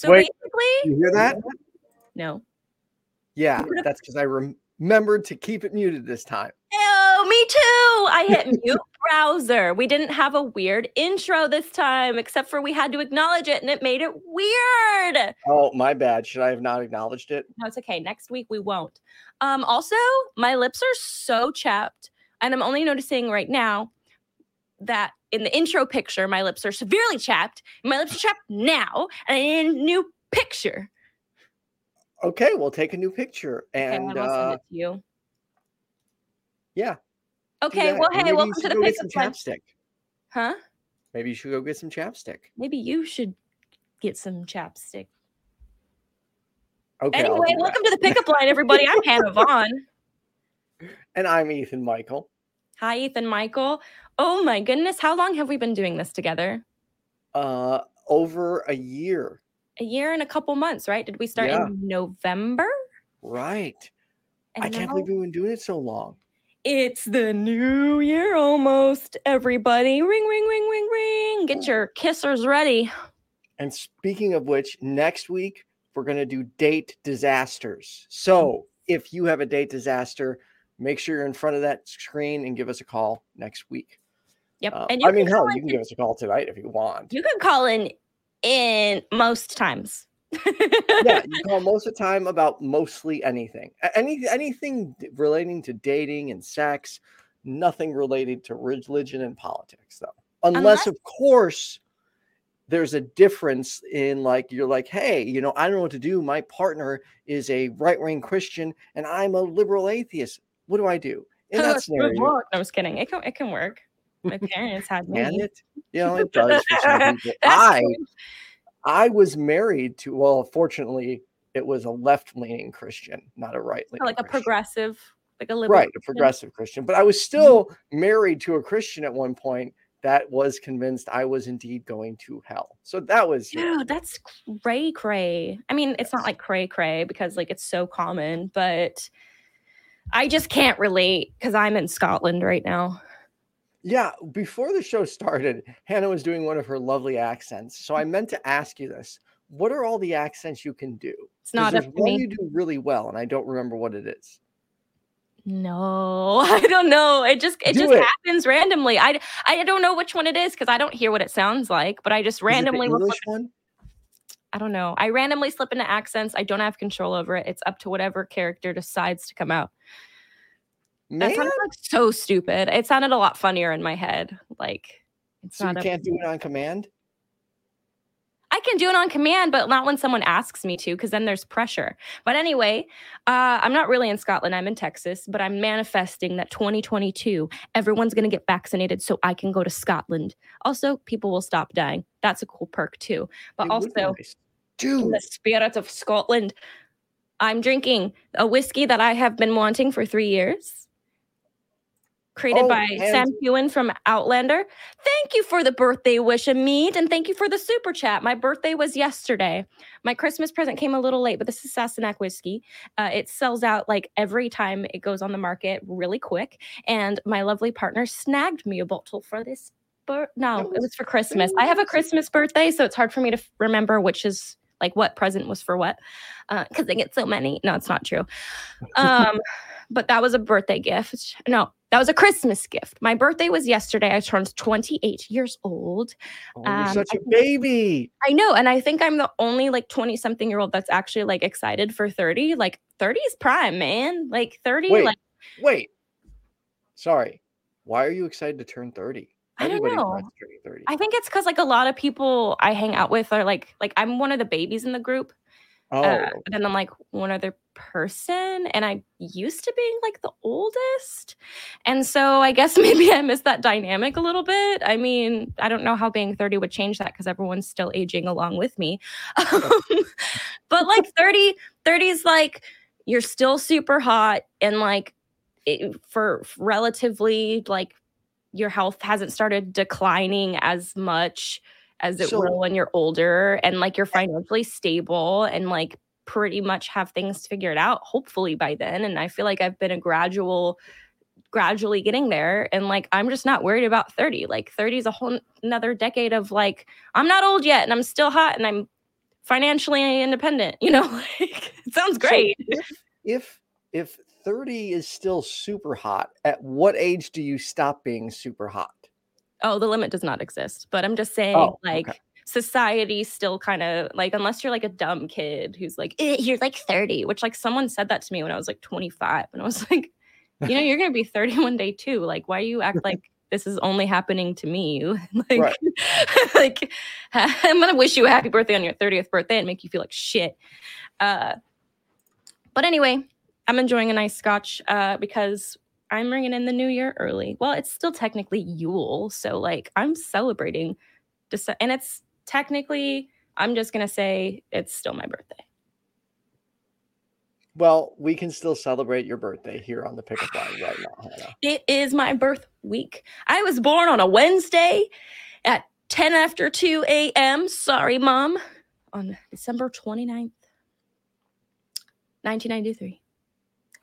So Wait. basically, You hear that? no. Yeah, that's because I rem- remembered to keep it muted this time. Oh, me too. I hit mute browser. We didn't have a weird intro this time, except for we had to acknowledge it and it made it weird. Oh, my bad. Should I have not acknowledged it? No, it's okay. Next week we won't. Um, also, my lips are so chapped, and I'm only noticing right now that in the intro picture, my lips are severely chapped. My lips are chapped now, and I need a new picture. Okay, we'll take a new picture. Okay, And send uh, it to you. yeah. Okay, well, hey, maybe welcome to the go get pickup some line. chapstick. Huh? Maybe you should go get some chapstick. Maybe you should get some chapstick. Okay. Anyway, welcome to the pickup line, everybody. I'm Hannah Vaughn. And I'm Ethan Michael. Hi, Ethan Michael. Oh my goodness, how long have we been doing this together? Uh, over a year. A year and a couple months, right? Did we start Yeah. in November? Right. And I can't believe we've been doing it so long. it's the new year almost. Everybody, ring, ring, ring, ring, ring. Get your kissers ready. And speaking of which, next week we're going to do date disasters. So if you have a date disaster, make sure you're in front of that screen and give us a call next week. Yep. Uh, and you I mean, hell, you can give us a call tonight if you want. you can call in in most times. yeah, you call most of the time about mostly anything. Any anything relating to dating and sex, nothing related to religion and politics, though. Unless, Unless- of course, there's a difference in like you're like, hey, you know, I don't know what to do. My partner is a right wing Christian and I'm a liberal atheist. What do I do? In that scenario. No, I was kidding. It can it can work. My parents had me. can it? You know, it does for some people. I. I was married to well, fortunately, it was a left-leaning Christian, not a right-leaning. like a Christian. progressive, like a liberal. right, a progressive Christian. But I was mm-hmm. still married to a Christian at one point that was convinced I was indeed going to hell. So that was Dude, that's cray cray. I mean, it's not like cray cray because like it's so common, but I just can't relate because I'm in Scotland right now. Yeah. Before the show started, Hannah was doing one of her lovely accents. So I mm. meant to ask you this: What are all the accents you can do? It's not there's one me. you do really well, and I don't remember what it is. No, I don't know. It just it Do just it. happens randomly. I I don't know which one it is because I don't hear what it sounds like, but I just Is randomly will English one. I don't know. I randomly slip into accents. I don't have control over it. It's up to whatever character decides to come out. That sounds like so stupid. It sounded a lot funnier in my head. Like it's so you not up can't to do it on command. I can do it on command, but not when someone asks me to, because then there's pressure. But anyway, uh, I'm not really in Scotland. I'm in Texas, but I'm manifesting that 2022, everyone's going to get vaccinated so I can go to Scotland. Also, people will stop dying. That's a cool perk too. But It also, nice. in the spirit of Scotland, I'm drinking a whiskey that I have been wanting for three years. Created Oh, by and- Sam Heughan from Outlander. Thank you for the birthday wish, Amit, and thank you for the super chat. My birthday was yesterday. My Christmas present came a little late, but this is Sassenach whiskey. Uh, it sells out like every time it goes on the market really quick. And my lovely partner snagged me a bottle for this. Bir- no, It was for Christmas. I have a Christmas birthday, so it's hard for me to f- remember which is like what present was for what because I get so many. No, it's not true. Um, but that was a birthday gift. No, that was a Christmas gift. My birthday was yesterday. I turned 28 years old. Oh, you're um, such I a baby. I know. And I think I'm the only like 20 something year old that's actually like excited for 30. Like 30 is prime, man. Like 30, Wait, like wait. Sorry. Why are you excited to turn 30? I don't know. excited to turn 30. I think it's because like a lot of people I hang out with are like, like I'm one of the babies in the group. Oh, Uh, but then I'm like one other person, and I used to being like the oldest, and so I guess maybe I miss that dynamic a little bit. I mean, I don't know how being 30 would change that because everyone's still aging along with me. Um, but like 30, 30 is like you're still super hot, and like it, for relatively like your health hasn't started declining as much as it will when you're older and like you're financially stable and like pretty much have things figured out hopefully by then and i feel like i've been a gradual gradually getting there and like i'm just not worried about 30 like 30 is a whole n- another decade of like i'm not old yet and i'm still hot and i'm financially independent. You know, like it sounds great. So if, if if 30 is still super hot, at what age do you stop being super hot? Oh, the limit does not exist. But I'm just saying, Oh, like, okay. society still kind of like, unless you're like a dumb kid who's like, "Eh, you're like 30, which like someone said that to me when I was like 25. And I was like, you know, you're going to be 30 one day too. Like, why you act like this is only happening to me? like, Right. like, I'm going to wish you a happy birthday on your 30th birthday and make you feel like shit. Uh, but anyway, I'm enjoying a nice scotch uh, because I'm bringing in the new year early. Well, it's still technically Yule, so like I'm celebrating, Dece- and it's technically I'm just gonna say it's still my birthday. Well, we can still celebrate your birthday here on the pickup line right now, Hannah. It is my birth week. I was born on a Wednesday at 10 after 2 a.m. Sorry, mom. On December 29th, 1993.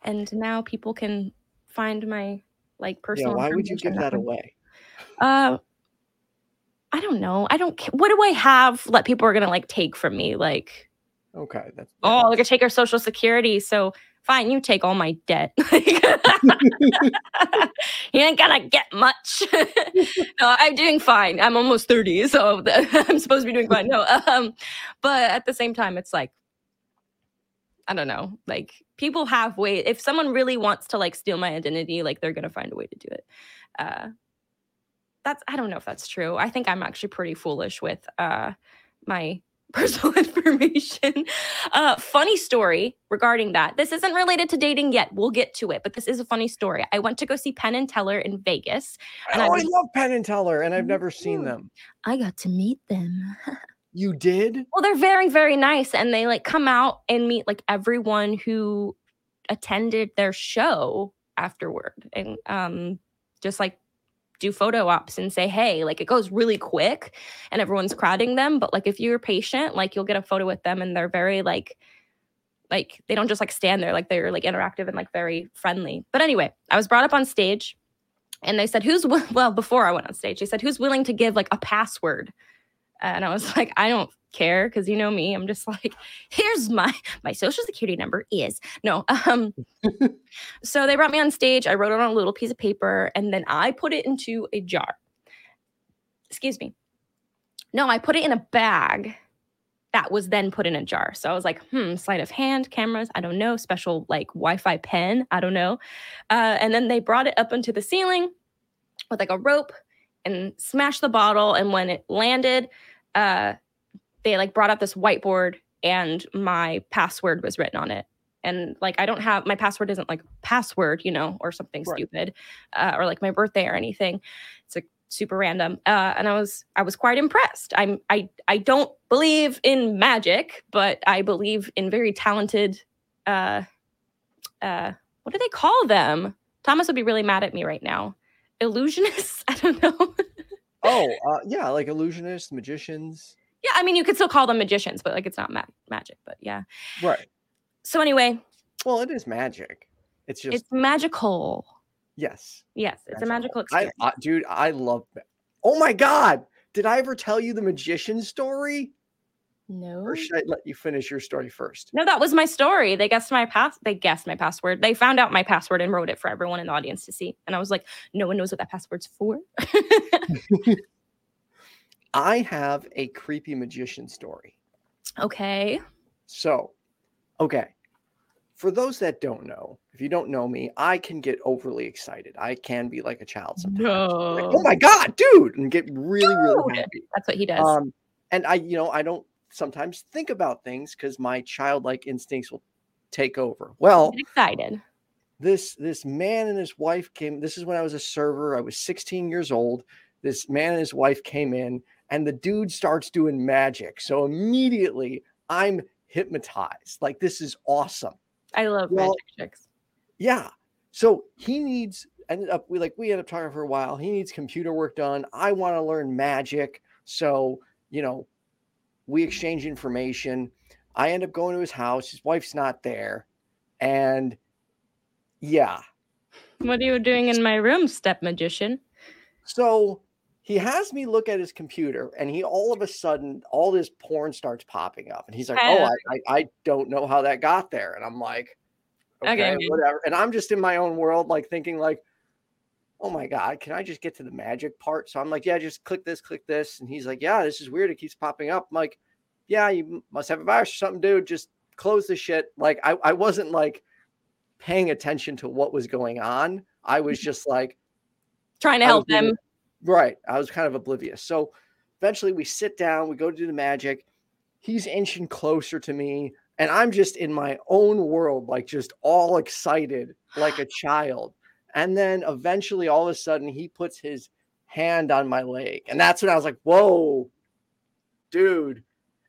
And now people can find my like Yeah, personal why would you give that away? Uh, I don't know. I don't. What do I have that people are gonna like take from me? Like, Okay, that's oh, they're gonna take our social security. So fine, you take all my debt. you ain't gonna get much. no, I'm doing fine. I'm almost thirty, so I'm supposed to be doing fine. No, um, but at the same time, it's like. I don't know. Like people have ways. If someone really wants to like steal my identity, like they're gonna find a way to do it. Uh, that's I don't know if that's true. I think I'm actually pretty foolish with uh my personal information. Uh funny story regarding that. This isn't related to dating yet. We'll get to it, but this is a funny story. I went to go see Penn and Teller in Vegas. and oh, I I love Penn and Teller, and I've never seen them. I got to meet them. You did? Well, they're very, very nice. And they like come out and meet like everyone who attended their show afterward and um just like do photo ops and say, hey, like it goes really quick and everyone's crowding them. But like if you're patient, like you'll get a photo with them and they're very like like they don't just like stand there, like they're like interactive and like very friendly. But anyway, I was brought up on stage and they said, who's wi-" well, before I went on stage, they said, who's willing to give like a password? And I was like, I don't care because you know me. I'm just like, here's my my social security number is no. Um, so they brought me on stage. I wrote it on a little piece of paper, and then I put it into a jar. Excuse me. No, I put it in a bag that was then put in a jar. So I was like, hmm, sleight of hand, cameras, I don't know, special like Wi-Fi pen, I don't know. Uh, and then they brought it up into the ceiling with like a rope and smashed the bottle. And when it landed, uh, they like brought up this whiteboard and my password was written on it. And like I don't have my password isn't like password, you know, or something Right. stupid, uh, or like my birthday or anything. It's like super random. Uh, and I was I was quite impressed. I'm I I don't believe in magic, but I believe in very talented. Uh, uh, what do they call them? Thomas would be really mad at me right now. Illusionists? I don't know. Oh, uh, yeah, like illusionists, magicians. Yeah, I mean, you could still call them magicians, but like it's not ma- magic. But yeah. Right. So anyway, Well, it is magic. It's just it's magical. yes. Yes, it's a magical experience. I, dude, I love. Oh my god! Did I ever tell you the magician story, no. or should I let you finish your story first? No, that was my story. They guessed my pass. They guessed my password. They found out my password and wrote it for everyone in the audience to see. And I was like, no one knows what that password's for. I have a creepy magician story. okay. So, okay. For those that don't know, if you don't know me, I can get overly excited. I can be like a child sometimes. Like, No. oh my god, dude, and get really, really happy. That's what he does. Um, and I, you know, I don't sometimes think about things because my childlike instincts will take over. Well, Get excited. this this man and his wife came. This is when I was a server. I was 16 years old. This man and his wife came in, and the dude starts doing magic. So immediately I'm hypnotized. Like this is awesome. I love Well- magic tricks. Yeah. So he needs ended up we like we ended up talking for a while. He needs computer work done. I want to learn magic. So, you know, we exchange information. I end up going to his house. His wife's not there. And yeah. What are you doing in my room, step magician? So he has me look at his computer and he all of a sudden all this porn starts popping up and he's like oh I, I, I don't know how that got there and i'm like okay, okay whatever and i'm just in my own world like thinking like oh my god can i just get to the magic part so i'm like yeah just click this click this and he's like yeah this is weird it keeps popping up I'm like yeah you must have a virus or something dude just close the shit like i, I wasn't like paying attention to what was going on i was just like trying to help them Right. I was kind of oblivious. So eventually we sit down, we go to do the magic. He's inching closer to me, and I'm just in my own world, like just all excited, like a child. And then eventually, all of a sudden, he puts his hand on my leg. And that's when I was like, whoa, dude.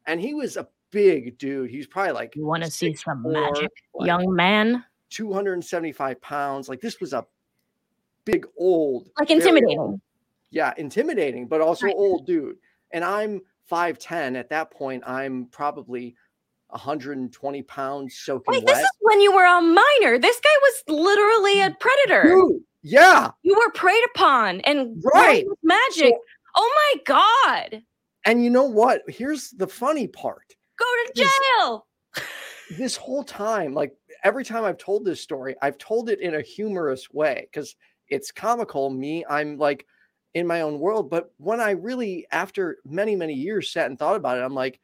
And he was a big dude. He's probably like, You want to see some four, magic, like young man? 275 pounds. Like, this was a big, old, like intimidating. Old, yeah, intimidating, but also right. old dude. And I'm 5'10. At that point, I'm probably 120 pounds soaking Wait, wet. This is when you were a minor. This guy was literally a predator. Dude, yeah. You were preyed upon and right magic. So, oh my God. And you know what? Here's the funny part. Go to jail. This, this whole time, like every time I've told this story, I've told it in a humorous way because it's comical. Me, I'm like, in my own world. But when I really, after many, many years, sat and thought about it, I'm like,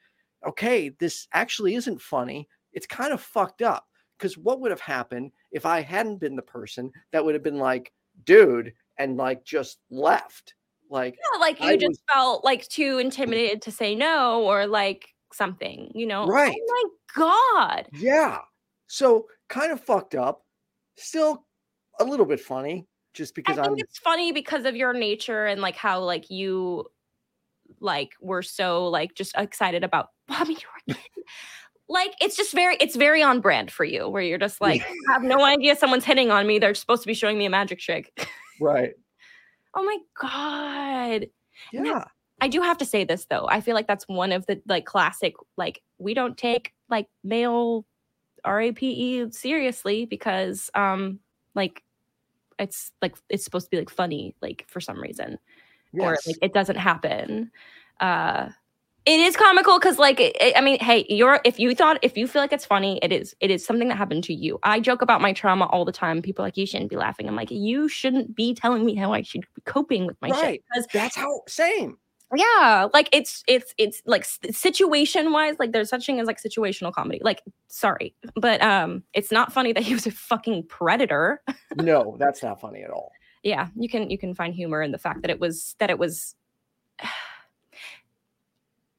okay, this actually isn't funny. It's kind of fucked up. Because what would have happened if I hadn't been the person that would have been like, dude, and like just left? Like, yeah, like you I just was, felt like too mm. intimidated to say no or like something, you know? Oh right. Oh my God. Yeah. So kind of fucked up, still a little bit funny just because I think I'm it's funny because of your nature and like how like you like were so like just excited about you were like it's just very it's very on brand for you where you're just like I have no idea someone's hitting on me. They're supposed to be showing me a magic trick. Right. Oh my god. Yeah. I do have to say this though. I feel like that's one of the like classic like we don't take like male RAPE seriously because um like it's like it's supposed to be like funny like for some reason yes. or like it doesn't happen. Uh it is comical because like it, i mean hey you're if you thought if you feel like it's funny it is it is something that happened to you. I joke about my trauma all the time. People like you shouldn't be laughing. I'm like you shouldn't be telling me how i should be coping with my right. shit because that's how same. Yeah like it's it's it's like situation wise like there's such thing as like situational comedy. Like sorry but um it's not funny that he was a fucking predator. No that's not funny at all yeah you can you can find humor in the fact that it was that it was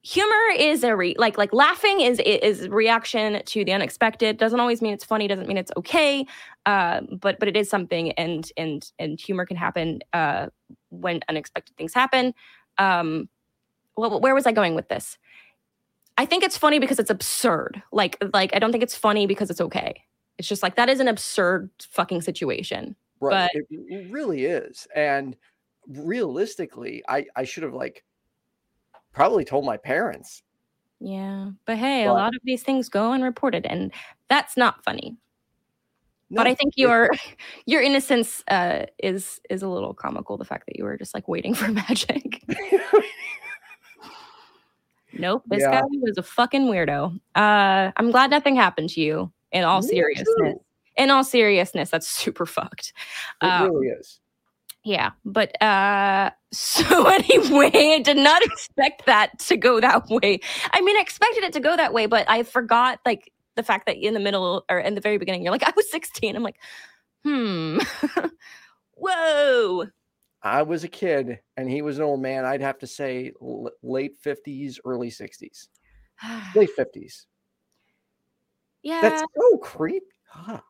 humor is a re like like laughing is is reaction to the unexpected. Doesn't always mean it's funny doesn't mean it's okay uh, but but it is something and and and humor can happen uh, when unexpected things happen. Um well where was i going with this? I think it's funny because it's absurd. Like like i don't think it's funny because it's okay. It's just like that is an absurd fucking situation right but, it really is and realistically i i should have like probably told my parents yeah but hey but, a lot of these things go unreported and that's not funny no, but I think your your innocence uh, is is a little comical. The fact that you were just like waiting for magic. nope, this yeah. guy was a fucking weirdo. Uh, I'm glad nothing happened to you. In all Me seriousness. In all seriousness, that's super fucked. It um, really is. Yeah, but uh so anyway, I did not expect that to go that way. I mean, I expected it to go that way, but I forgot like the fact that in the middle or in the very beginning, you're like, I was 16. I'm like, hmm, whoa. I was a kid and he was an old man. I'd have to say l- late 50s, early 60s, late 50s. Yeah. That's so creepy. Huh.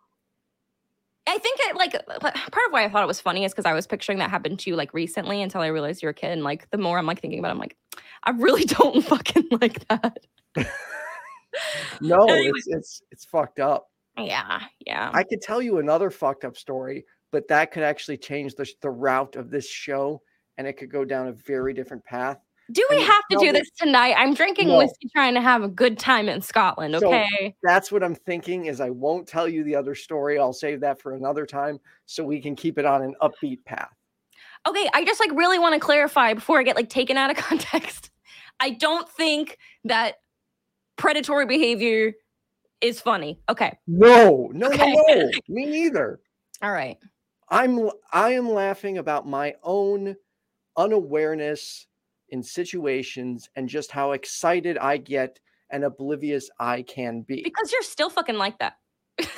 I think it like part of why I thought it was funny is because I was picturing that happened to you like recently until I realized you're a kid. And like the more I'm like thinking about it, I'm like, I really don't fucking like that. no, anyway. it's it's it's fucked up. Yeah, yeah. I could tell you another fucked up story, but that could actually change the the route of this show, and it could go down a very different path. Do we have to do this tonight? I'm drinking no. whiskey, trying to have a good time in Scotland. Okay, so that's what I'm thinking. Is I won't tell you the other story. I'll save that for another time, so we can keep it on an upbeat path. Okay, I just like really want to clarify before I get like taken out of context. I don't think that predatory behavior is funny. Okay. No, no, Okay. no, no. Me neither. All right. I'm I am laughing about my own unawareness in situations and just how excited I get and oblivious I can be. Because you're still fucking like that.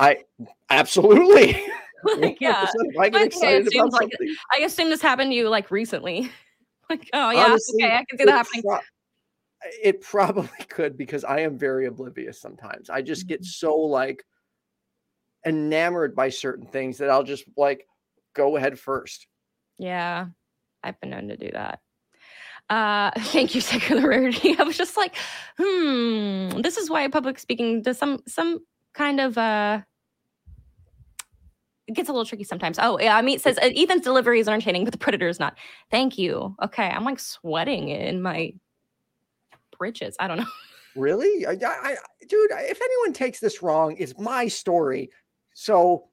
I absolutely. like, yeah. I get excited seems about like something. I assume this happened to you like recently. like, oh yeah, honestly, okay, I can see that happening. pro- it probably could because I am very oblivious sometimes. I just get Mhm. so like enamored by certain things that I'll just like go ahead first. Yeah, I've been known to do that. Uh, thank you, secularity. I was just like, hmm, this is why public speaking does some some kind of uh it gets a little tricky sometimes. Oh, yeah, I mean, it says uh, Ethan's delivery is entertaining, but the predator is not. Thank you. Okay, I'm like sweating in my britches. I don't know. Really? I, I, I- dude, if anyone takes this wrong, it's my story. So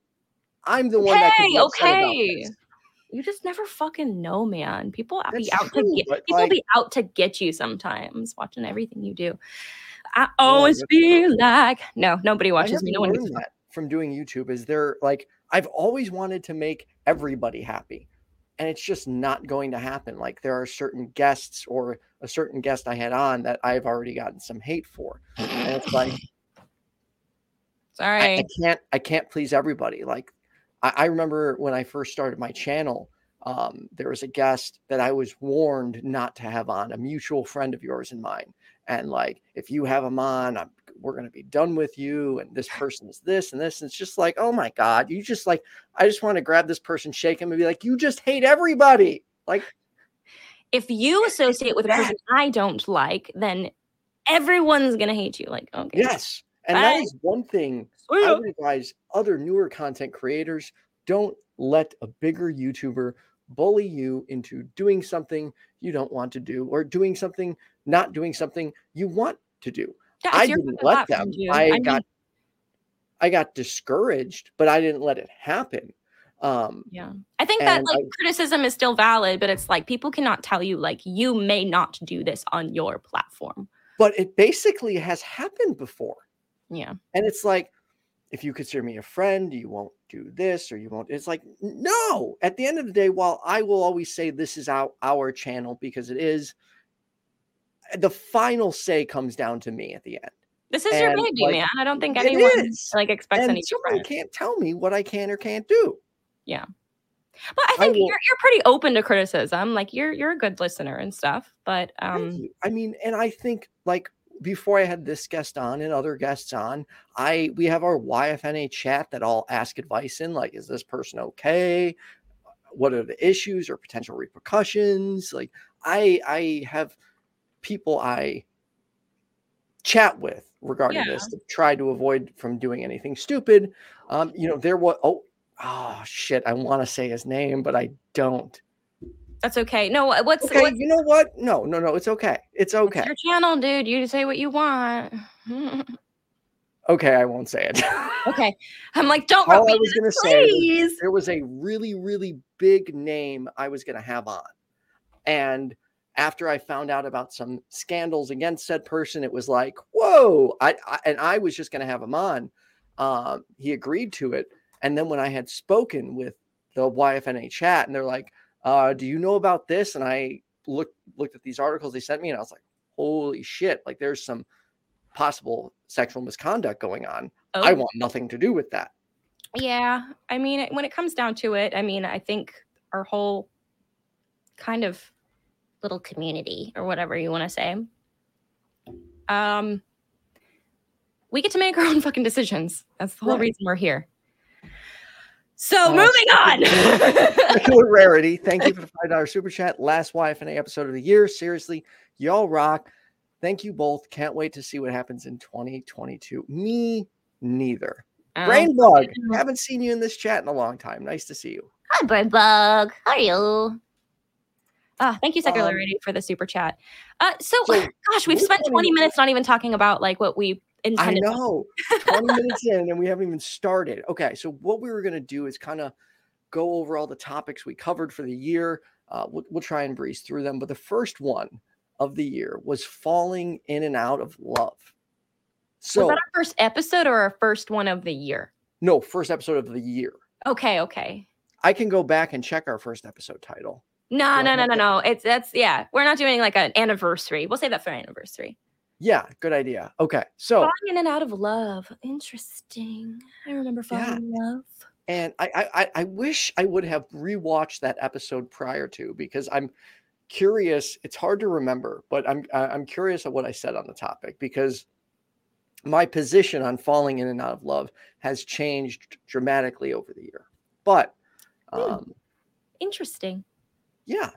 I'm the one that could Okay, okay. You just never fucking know, man. People be That's out to get people like- be out to get you sometimes, watching everything you do. I Oh, always feel like no, nobody watches me. No one gives a learned fuck. that from doing YouTube. Is there like I've always wanted to make everybody happy, and it's just not going to happen. Like there are certain guests or a certain guest I had on that I've already gotten some hate for, and it's like I, Sorry. I can't I can't please everybody. Like I, I remember when I first started my channel, um, there was a guest that I was warned not to have on, a mutual friend of yours and mine. And like, if you have him on, I'm, we're going to be done with you. And this person is this and this. And it's just like, oh my God, you just like, I just want to grab this person, shake him, and be like, you just hate everybody. Like, if you associate with a person I don't like, then everyone's gonna hate you. Like, okay. yes. And that Bye. is one thing I would advise other newer content creators don't let a bigger YouTuber bully you into doing something you don't want to do or doing something, not doing something you want to do. Yeah, I didn't let them. I, mean, got I got discouraged, but I didn't let it happen. Um, Yeah. I think that like I- criticism is still valid, but it's like people cannot tell you like you may not do this on your platform. but it basically has happened before. Yeah. And it's like, if you consider me a friend, you won't do this or you won't. It's like, no. At the end of the day, while I will always say this is our, our channel because it is, the final say comes down to me at the end. This is your baby, like, man. I don't think anyone like expects And any someone different. can't tell me what I can or can't do. Yeah. But I I think will- you're you're pretty open to criticism. Like you're you're a good listener and stuff. But um. I mean, and I think like before I had this guest on and other guests on, I we have our YFNA chat that I'll ask advice in. Like, is this person okay? What are the issues or potential repercussions? Like, I I have people I chat with regarding Yeah. this to try to avoid from doing anything stupid. Um, you know, there was oh oh shit, I want to say his name, but I don't. That's okay. No, what's, Okay, what's you know what? No, no, no, it's okay. It's it's okay. your channel, dude. You say what you want. Okay, I won't say it. okay. I'm like, don't All I repeat was it, gonna say was there was a really, really big name I was gonna have on. And after I found out about some scandals against said person, it was like, whoa. I, I and I was just gonna have him on. Um, he agreed to it. And then when I had spoken with the YFNA chat, and they're like, uh, do you know about this? And I looked looked at these articles they sent me, and I was like, holy shit, like there's some possible sexual misconduct going on. I Oh, want nothing to do with that. Yeah. I mean, when it comes down to it, I mean, I think our whole kind of little community or whatever you want to say, um, we get to make our own fucking decisions. That's the whole Right. reason we're here. So Uh, moving on. Secular rarity. Thank you for the five dollar super chat. Last YFNA episode of the year. Seriously, y'all rock. Thank you both. Can't wait to see what happens in 2022. Me neither. Oh, Brain bug. Haven't seen you in this chat in a long time. Nice to see you. Hi, Brain Bug. How are you? Ah, thank you, Secular Um, Rarity, for the super chat. Uh, so, so gosh, we've spent 20 20 minutes not even talking about like what we I know. 20 minutes in and we haven't even started. Okay, so what we were going to do is kind of go over all the topics we covered for the year. uh, we'll, we'll try and breeze through them. But the first one of the year was falling in and out of love. So was that our first episode or our first one of the year? no, first episode of the year. Okay, okay. I can go back and check our first episode title. No, no, no, no, no. It's that's yeah. We're not doing like an anniversary. We'll save that for an anniversary. Yeah, good idea. Okay, so Falling in and out of love. Interesting. I remember falling Yeah. in love. and I, I I- wish I would have rewatched that episode prior to because I'm curious. It's hard to remember, but I'm I'm curious of what I said on the topic because my position on falling in and out of love has changed dramatically over the year. But Hmm. um, Interesting. yeah,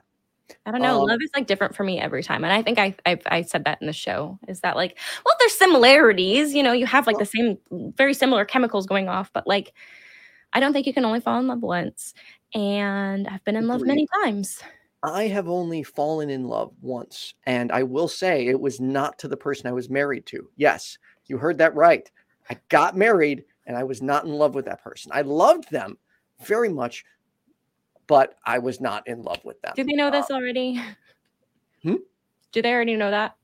I don't know. Um, love is like different for me every time, and I think I I, I said that in the show. Is that like, well, there's similarities. You know, you have like the same, very similar chemicals going off, but like, I don't think you can only fall in love once. And I've been in love many times. I have only fallen in love once, and I will say it was not to the person I was married to. Yes, you heard that right. I got married and I was not in love with that person. I loved them very much, but I was not in love with them. Do they know this already? Hmm? Do they already know that?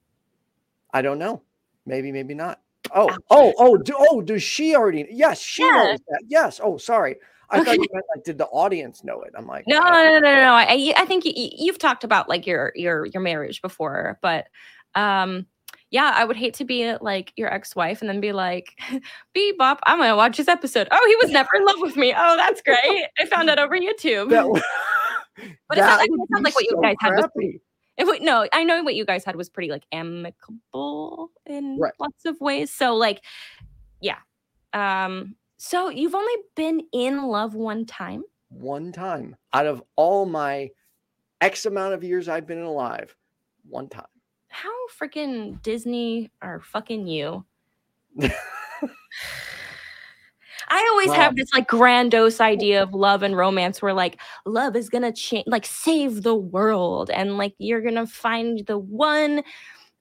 I don't know. Maybe, maybe not. Oh, Ouch. oh, oh, do, oh, does she already? Yes, she Yeah. knows that. Yes. Oh, sorry. I thought you meant like, did the audience know it? I'm like, No, uh, no, no, no, no. I, I think you, you've talked about like your your your marriage before, but um, yeah, I would hate to be like your ex-wife and then be like, "Bebop, I'm gonna watch this episode." Oh, he was never in love with me. Oh, that's great. I found that over YouTube. that, w- But it sounds that like- it sounds like what you so guys had was crappy. If we- no, I know what you guys had was pretty like amicable in Right. lots of ways. So like, yeah. Um, so you've only been in love one time. one time out of all my X amount of years I've been alive. One time. How freaking Disney are fucking you? I always Wow. have this like grandiose idea of love and romance where like love is gonna change, like save the world, and like you're gonna find the one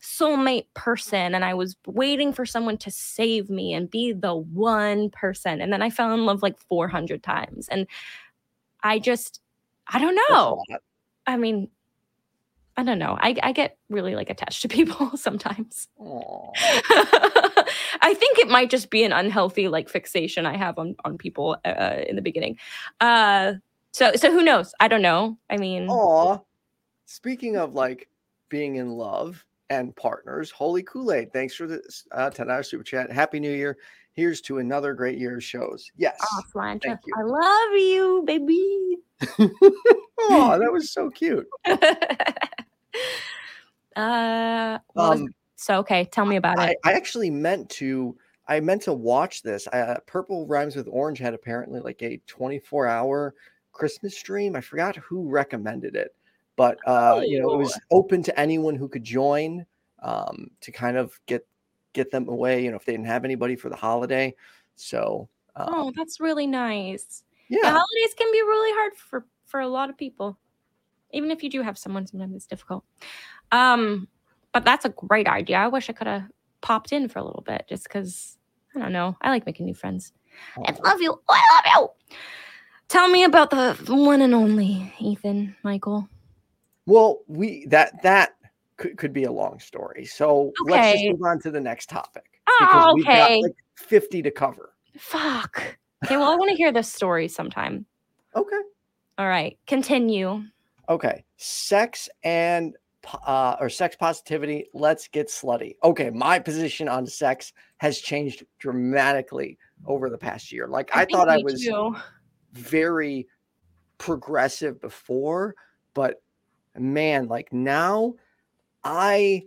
soulmate person. And I was waiting for someone to save me and be the one person. And then I fell in love like 400 times. And I just, I don't know. I mean, I don't know. I, I get really like attached to people sometimes. I think it might just be an unhealthy like fixation I have on on people uh, in the beginning. Uh, so so who knows? I don't know. I mean, Aw. Speaking of like being in love and partners, Holy Kool Aid. Thanks for the uh, 10 hour super chat. Happy New Year. Here's to another great year of shows. Yes. oh, you. I love you, baby. Oh, that was so cute. uh, Um, so okay, tell me about I, it. I actually meant to I meant to watch this. Uh, Purple Rhymes with Orange had apparently like a 24 hour Christmas stream. I forgot who recommended it, but uh, you know, it was open to anyone who could join um, to kind of get get them away. You know, if they didn't have anybody for the holiday. So um, Oh, that's really nice. The yeah, holidays can be really hard for for a lot of people even if you do have someone sometimes it's difficult. Um but that's a great idea. I wish i could have popped in for a little bit just because i don't know i like making new friends. I love you. I love you. Tell me about the one and only ethan michael. Well, we that that could, could be a long story. So let's just move on to the next topic. oh we've okay. got like 50 to cover. fuck. Okay well i want to hear this story sometime. Okay. all right continue Okay, sex and uh, or sex positivity. Let's get slutty. Okay, my position on sex has changed dramatically over the past year. Like I, think thought I was too. very progressive before, but man, like now, I,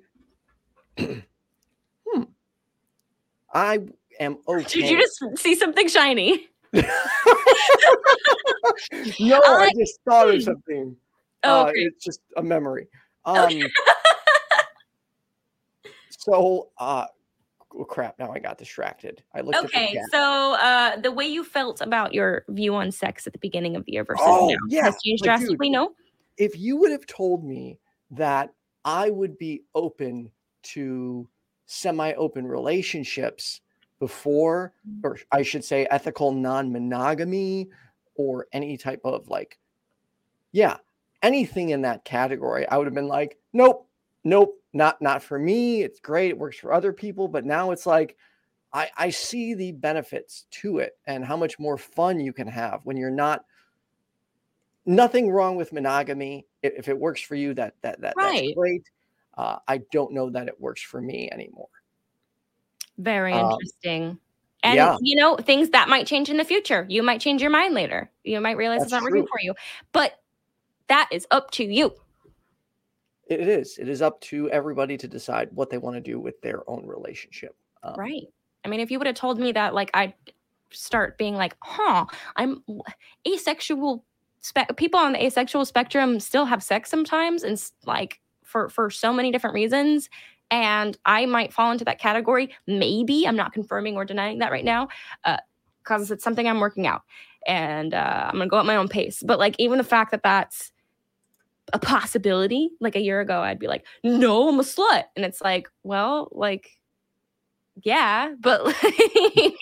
hmm, I am okay. did you just see something shiny no, I- I just thought of something. Oh Uh, it's just a memory. Um, so, uh, oh, crap! Now I got distracted. I looked Okay, so uh, the way you felt about your view on sex at the beginning of the year versus Oh, now yeah, has changed drastically. No, If you would have told me that I would be open to semi-open relationships before, Mm. or I should say, ethical non-monogamy, or any type of like, yeah, anything in that category, I would have been like, nope, nope, not not for me. It's great, it works for other people, but now it's like I, I see the benefits to it and how much more fun you can have when you're not nothing wrong with monogamy. If it works for you, that that that Right. that's great. Uh, I don't know that it works for me anymore. Very Um, interesting. And yeah. you know, things that might change in the future. You might change your mind later. You might realize it's That's not working for you. But that is up to you. It is. It is up to everybody to decide what they want to do with their own relationship. Um, Right. I mean, if you would have told me that, like, I'd start being like, huh, I'm asexual. Spe- people on the asexual spectrum still have sex sometimes, and like for for so many different reasons. And I might fall into that category. Maybe I'm not confirming or denying that right now, because it's something I'm working out, and uh, I'm gonna go at my own pace. But like, even the fact that that's a possibility, like a year ago, I'd be like, no, I'm a slut, and it's like, well, like yeah but like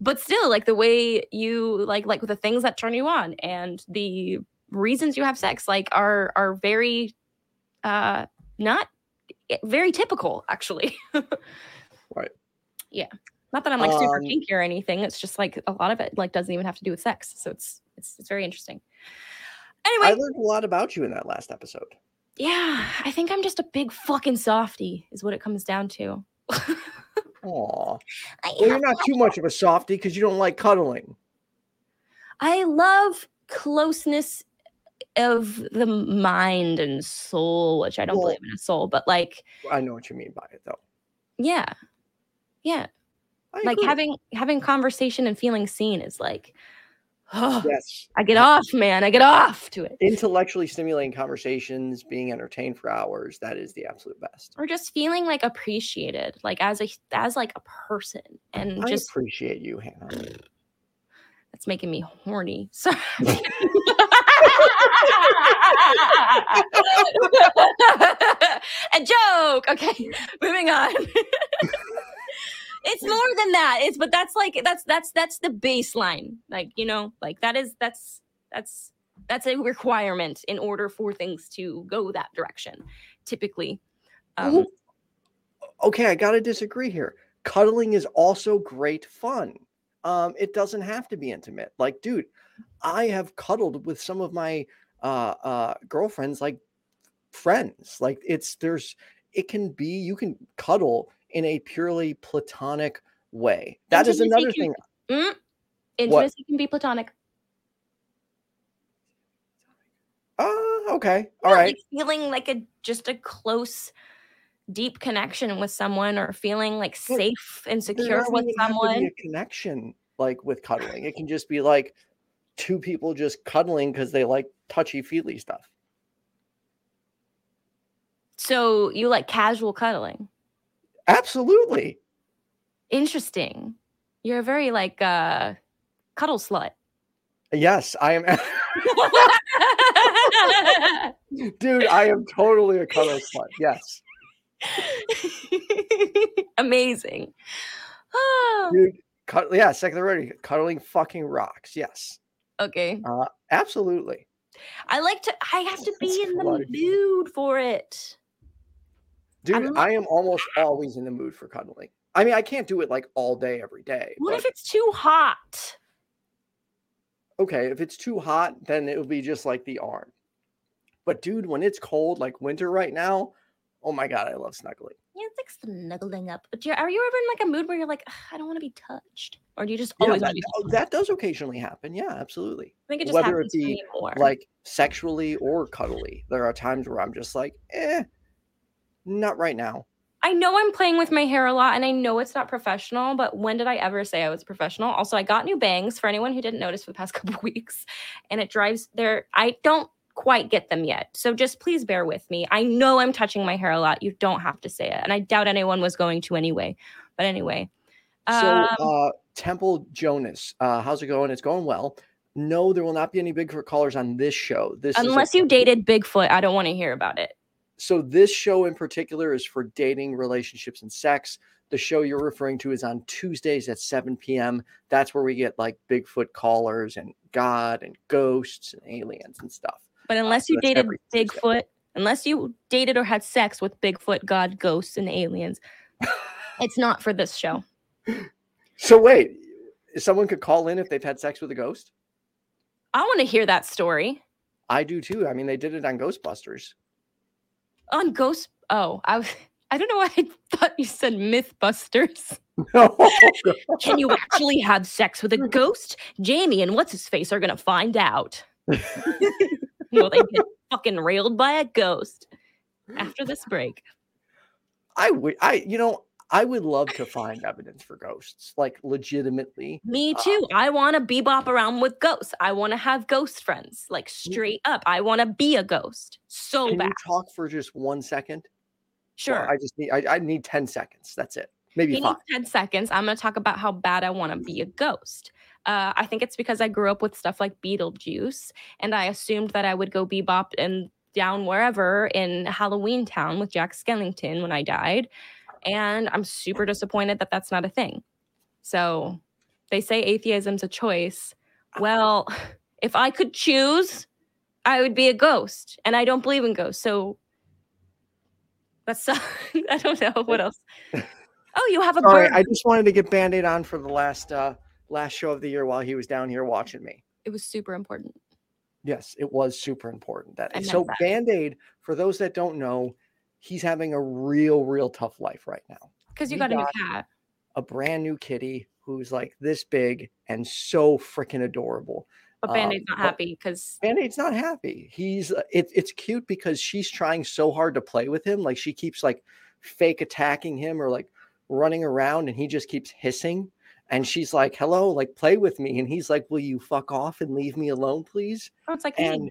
but still like the way you like like the things that turn you on and the reasons you have sex like are are very uh not eh, very typical actually. Right. yeah. Not that i'm like super Um, kinky or anything. It's just like a lot of it like doesn't even have to do with sex. So it's it's, it's very interesting I learned a lot about you in that last episode. yeah i think i'm just a big fucking softy is what it comes down to Aw. Well, you're not too much of a softie because you don't like cuddling. I love closeness of the mind and soul, which I don't Well- believe in a soul, but like, I know what you mean by it, though. yeah, yeah, I like agree. having having conversation and feeling seen is like, oh, yes, I get off, man, I get off to it, intellectually stimulating conversations, being entertained for hours. That is the absolute best. or just feeling like appreciated, like as a as like a person, and I just appreciate you, Hannah. that's making me horny. Sorry. a joke. Okay, moving on. It's more than that. It's but that's like that's that's that's the baseline. Like you know, like that is that's that's that's a requirement in order for things to go that direction. Typically, um, Okay, I gotta disagree here. Cuddling is also great fun. Um, it doesn't have to be intimate. Like, dude, I have cuddled with some of my uh uh girlfriends, like friends. Like it's there's it can be you can cuddle in a purely platonic way. That is another can- thing. mm, intimacy can be platonic. Uh, okay. All Yeah, right. like feeling like a just a close deep connection with someone or feeling like safe and secure with someone a connection like with cuddling. It can just be like two people just cuddling because they like touchy feely stuff. so you like casual cuddling Absolutely. interesting you're a very like uh cuddle slut Yes, I am. Dude, I am totally a cuddle slut. Yes. amazing Dude, cut, yeah, second. Cuddling fucking rocks. Yes. okay Uh, absolutely. i like to i have to be That's in the mood for it Dude, I am almost always in the mood for cuddling. I mean, I can't do it like all day, every day. what but- if it's too hot okay, if it's too hot, then it will be just like the arm. But dude, when it's cold, like winter right now, oh my god, I love snuggling. Yeah, it's like snuggling up. But you're, you ever in like a mood where you're like, I don't want to be touched, or do you just Yeah, always that, want to be? oh, that does occasionally happen. Yeah, absolutely. I think it just whether it be, me more. Like sexually or cuddly, there are times where I'm just like, eh, not right now. I know I'm playing with my hair a lot, and I know it's not professional. But when did I ever say I was professional? Also, I got new bangs for anyone who didn't notice for the past couple of weeks, and it drives there. I don't quite get them yet, so just please bear with me. I know I'm touching my hair a lot. You don't have to say it, and I doubt anyone was going to anyway. But anyway, So, um, uh, Temple Jonas, uh, how's it going? It's going well. No, there will not be any Bigfoot callers on this show. This is a- unless you dated Bigfoot, I don't want to hear about it. So this show in particular is for dating, relationships, and sex. The show you're referring to is on Tuesdays at 7 p.m. That's where we get like Bigfoot callers and God and ghosts and aliens and stuff. But uh, unless so you dated Tuesday. Bigfoot, unless you dated or had sex with Bigfoot, God, ghosts, and aliens, it's not for this show. So wait, someone could call in if they've had sex with a ghost. I want to hear that story I do too. I mean, they did it on Ghostbusters. On Ghost. Oh, I. I don't know why I thought you said Mythbusters. No, Can you actually have sex with a ghost? Jamie and what's his face are gonna find out. Will they get fucking railed by a ghost after this break? I would. I you know I would love to find evidence for ghosts, like legitimately. Me Uh, too. I want to bebop around with ghosts. I want to have ghost friends, like straight up. I want to be a ghost so Can bad. you talk for just one second? Well, Sure. I just need. I, I need ten seconds. That's it. Maybe five. 10 seconds. I'm going to talk about how bad I want to be a ghost. Uh, I think it's because I grew up with stuff like Beetlejuice, and I assumed that I would go bebop and down wherever in Halloween Town with Jack Skellington when I died. And I'm super disappointed that that's not a thing. So they say atheism's a choice. Well, if I could choose, I would be a ghost, and I don't believe in ghosts. So that's I don't know what else. Oh, you have a Sorry, bird. I just wanted to get Band-Aid on for the last uh last show of the year while he was down here watching me. it was super important. Yes, it was super important. That so that. Band-Aid, for those that don't know, he's having a real, real tough life right now. Because you We got a new cat. A brand new kitty who's like this big and so freaking adorable. But Um, Band-Aid's not happy because Band-Aid's not happy. He's uh, it, it's cute because she's trying so hard to play with him. Like she keeps like fake attacking him or like running around and he just keeps hissing. And she's like, hello, like play with me. And he's like, Will you fuck off and leave me alone, please? oh, it's like. And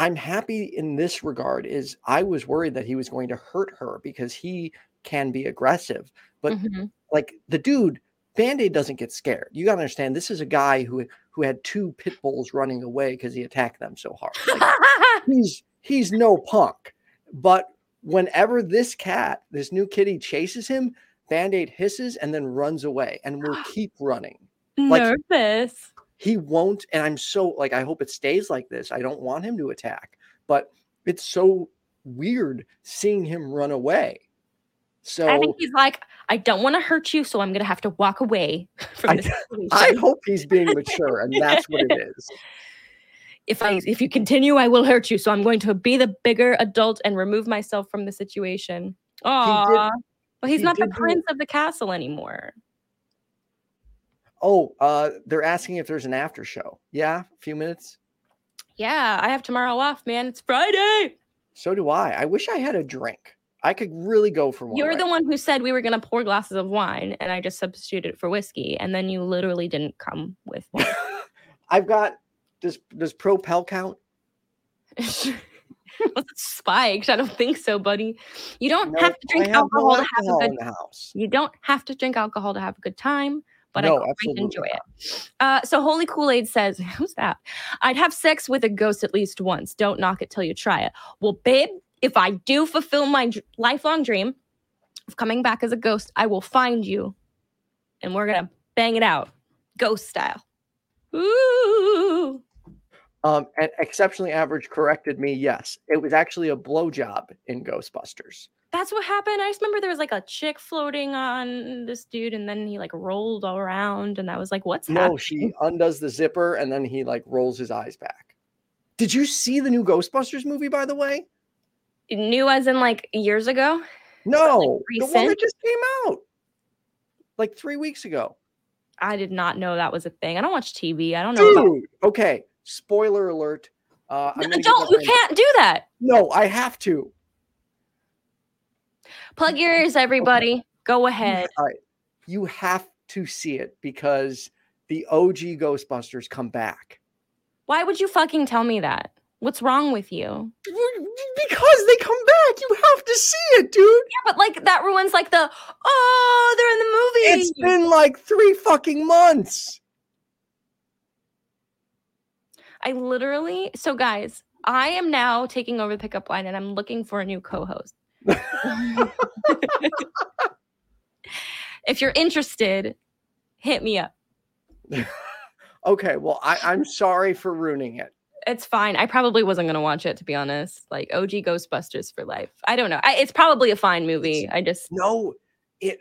I'm happy in this regard is I was worried that he was going to hurt her because he can be aggressive. But Mhm. like the dude, Band-Aid doesn't get scared. You gotta understand this is a guy who who had two pit bulls running away because he attacked them so hard. Like, he's he's no punk. But whenever this cat, this new kitty chases him, Band-Aid hisses and then runs away and will keep running. like- Nervous. He won't, and I'm so like I hope it stays like this. I don't want him to attack, but it's so weird seeing him run away. So I think he's like, I don't want to hurt you, so I'm gonna have to walk away from I- this situation. I hope he's being mature, and that's what it is. if I if you continue, I will hurt you. So I'm going to be the bigger adult and remove myself from the situation. Aw. But he's he not the do- prince of the castle anymore. Oh, uh, they're asking if there's an after show. Yeah, a few minutes. Yeah, I have tomorrow off, man. It's Friday. So do I. I wish I had a drink. I could really go for one. You're right the one who said we were gonna pour glasses of wine, and I just substituted it for whiskey, and then you literally didn't come with one. I've got does does Propel count? Was it spiked? I don't think so, buddy. You don't No, have to drink no alcohol to have a good. You don't have to drink alcohol to have a good time, but No, I quite enjoy it. Uh, so Holy Kool Aid says, "Who's that? I'd have sex with a ghost at least once. Don't knock it till you try it." Well, babe, if I do fulfill my dr- lifelong dream of coming back as a ghost, I will find you, and we're gonna bang it out, ghost style. Ooh. Um, and exceptionally average corrected me. Yes, it was actually a blowjob in Ghostbusters. That's what happened. I just remember there was like a chick floating on this dude, and then he like rolled all around, and I was like, "What's No, happening?" she undoes the zipper and then he like rolls his eyes back. Did you see the new Ghostbusters movie, by the way? New as in like years ago. No, the one that just came out like three weeks ago. I did not know that was a thing. I don't watch TV. I don't know. About- okay. Spoiler alert. Uh, No, don't you can't do that. No, I have to. Plug your ears, everybody. Go ahead. All right. You have to see it because the OG Ghostbusters come back. Why would you fucking tell me that? What's wrong with you? Because they come back. You have to see it, dude. Yeah, but like that ruins like the oh they're in the movie. It's been like three fucking months. I literally so guys, I am now taking over the pickup line and I'm looking for a new co-host. If you're interested, hit me up. Okay, well, I, I'm sorry for ruining it. It's fine. I probably wasn't gonna watch it to be honest. Like OG Ghostbusters for life. I don't know. I, it's probably a fine movie. I just No, it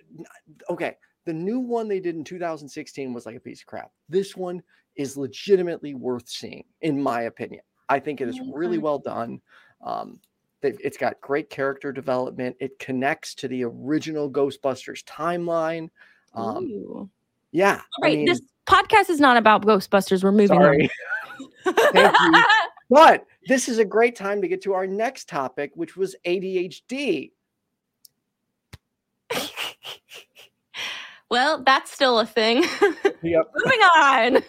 okay. The new one they did in 2016 was like a piece of crap. This one is legitimately worth seeing, in my opinion. I think it is really well done. Um, it's got great character development. It connects to the original Ghostbusters timeline. Um, yeah, All right, I mean, this podcast is not about Ghostbusters. We're moving sorry. on. Thank you. But this is a great time to get to our next topic, which was ADHD. well, that's still a thing. Yep. moving on.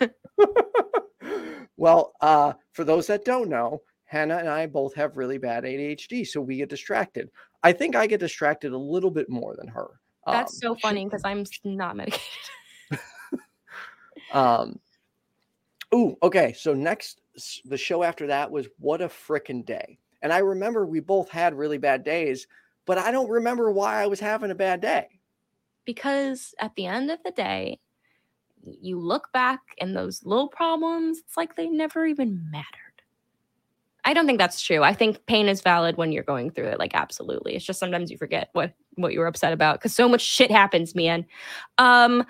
well, uh, for those that don't know, Hannah and I both have really bad ADHD, so we get distracted. I think I get distracted a little bit more than her. That's Um, so funny because I'm not medicated. Um, ooh, okay. So next, the show after that was What a Frickin' Day. And I remember we both had really bad days, but I don't remember why I was having a bad day. because at the end of the day, you look back and those little problems, it's like they never even mattered. I don't think that's true. I think pain is valid when you're going through it. Like absolutely. It's just sometimes you forget what what you were upset about because so much shit happens, man. Um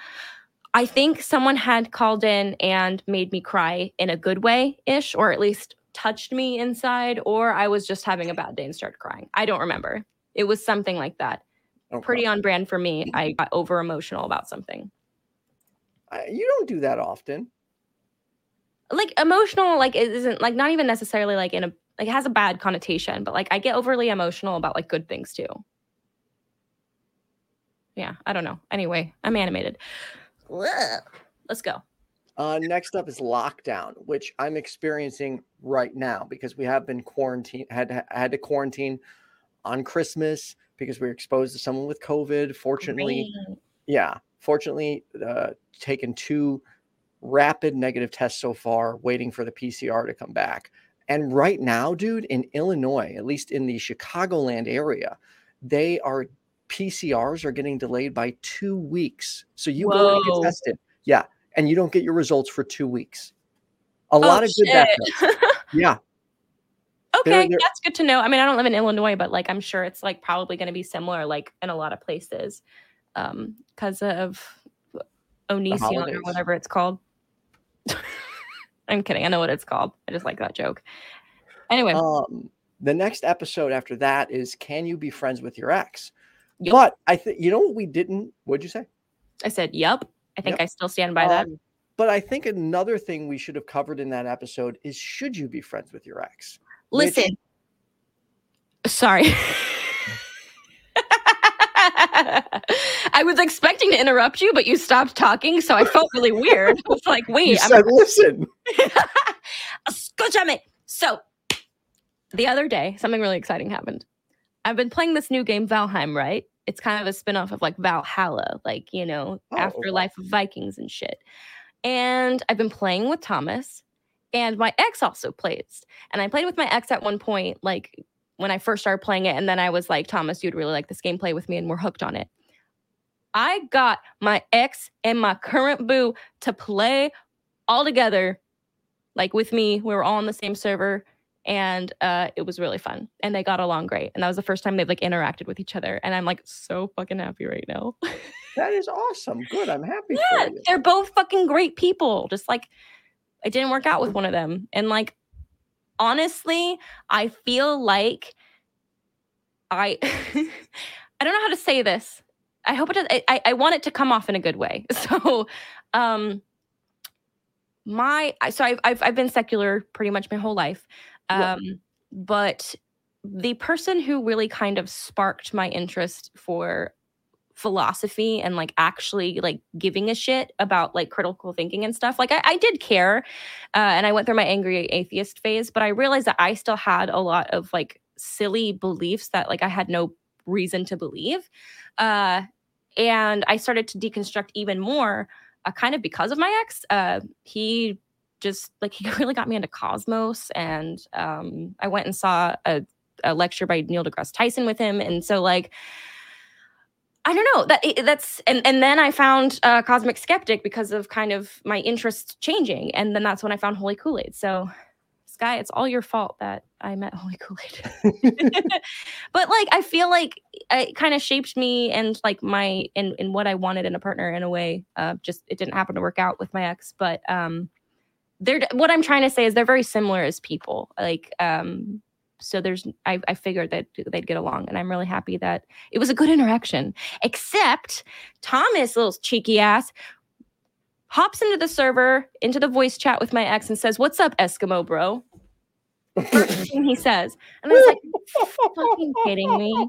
I think someone had called in and made me cry in a good way ish, or at least touched me inside, or I was just having a bad day and started crying. I don't remember. It was something like that Okay. pretty on brand for me. I got over emotional about something. I- you don't do that often. Like emotional, like it isn't like not even necessarily like in a like it has a bad connotation, but like I get overly emotional about like good things too. Yeah, I don't know. Anyway, I'm animated. Ugh. Let's go. Uh, next up is lockdown, which I'm experiencing right now because we have been quarantined, had had to quarantine on Christmas because we were exposed to someone with COVID. Fortunately, Great. yeah, fortunately, uh, taken two rapid negative tests so far, waiting for the PCR to come back. And right now, dude, in Illinois, at least in the Chicagoland area, they are PCRs are getting delayed by two weeks. So you go and get tested, yeah, and you don't get your results for two weeks. A lot Oh, of good backups. Yeah, okay, they're- that's good to know. I mean, I don't live in Illinois, but like I'm sure it's like probably going to be similar, like in a lot of places, um, because of Onision or whatever it's called. I'm kidding. I know what it's called. I just like that joke. Anyway, Um, the next episode after that is Can You Be Friends with Your Ex? Yep. But I think you know what we didn't. What'd you say? I said, "Yep." I think Yep. I still stand by that. Um, but I think another thing we should have covered in that episode is should you be friends with your ex? which- Listen, sorry. I was expecting to interrupt you, but you stopped talking, so I felt really weird. I was like, You "Wait, I'm said, listen. Escúchame. So, the other day, something really exciting happened. I've been playing this new game, Valheim, right? It's kind of a spin off of like Valhalla, like, you know, Oh, afterlife of Vikings and shit. And I've been playing with Thomas, and my ex also plays. And I played with my ex at one point, like when I first started playing it. And then I was like, Thomas, you'd really like this game, play with me, and we're hooked on it. I got my ex and my current boo to play all together like with me. We were all on the same server and uh, it was really fun and they got along great. And that was the first time they've like interacted with each other. And I'm like so fucking happy right now. That is awesome. Good. I'm happy yeah, for you. they're both fucking great people. Just like it didn't work out with one of them. And like honestly, I feel like I I don't know how to say this. I hope it does I, I- want it to come off in a good way. So um my so I've I've, I've been secular pretty much my whole life. Yeah. Um but the person who really kind of sparked my interest for philosophy and like actually like giving a shit about like critical thinking and stuff like i, I did care uh, and i went through my angry atheist phase but i realized that i still had a lot of like silly beliefs that like i had no reason to believe uh, and i started to deconstruct even more uh, kind of because of my ex uh, he just like he really got me into cosmos and um, i went and saw a, a lecture by neil degrasse tyson with him and so like I don't know that that's and and then I found uh, Cosmic Skeptic because of kind of my interest changing, and then that's when I found Holy Kool Aid. So Sky, it's all your fault that I met Holy Kool Aid. but like, I feel like it kind of shaped me and like my in in what I wanted in a partner in a way. Uh, just it didn't happen to work out with my ex, but um, they're what I'm trying to say is they're very similar as people. Like, um, so there's I, I figured that they'd get along, and I'm really happy that it was a good interaction. Except Thomas, little cheeky ass, hops into the server, into the voice chat with my ex, and says, "What's up, Eskimo bro?" First thing he says, and I was like, "Fucking kidding me?"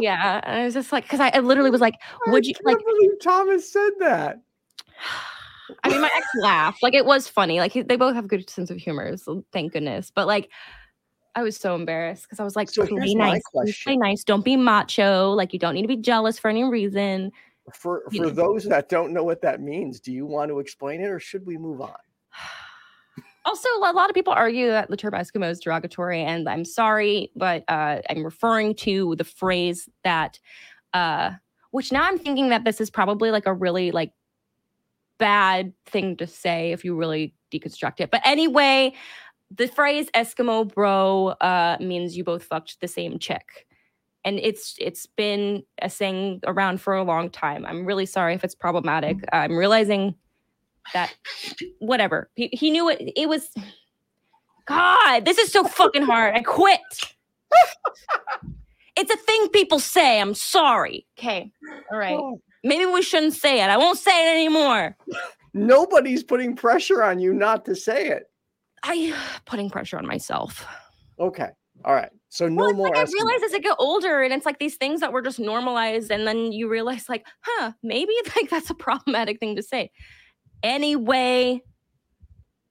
Yeah, and I was just like, because I, I literally was like, "Would you like?" believe Thomas said that? I mean, my ex laughed. Like it was funny. Like he, they both have good sense of humor. So thank goodness. But like, I was so embarrassed because I was like, So play nice, play nice. Don't be macho. Like you don't need to be jealous for any reason. For for those that don't know what that means, do you want to explain it or should we move on? Also, a lot of people argue that the term Eskimo is derogatory, and I'm sorry, but uh, I'm referring to the phrase that, uh, which now I'm thinking that this is probably like a really like bad thing to say if you really deconstruct it. But anyway, the phrase Eskimo bro uh, means you both fucked the same chick. And it's it's been a saying around for a long time. I'm really sorry if it's problematic. Mm-hmm. I'm realizing that whatever. He, he knew it. It was God, this is so fucking hard. I quit. it's a thing people say. I'm sorry. Okay. All right. Maybe we shouldn't say it. I won't say it anymore. nobody's putting pressure on you not to say it. I putting pressure on myself. Okay. All right. So no Well, more like I realize as I get older, and it's like these things that were just normalized, and then you realize, like, huh, maybe like that's a problematic thing to say. Anyway,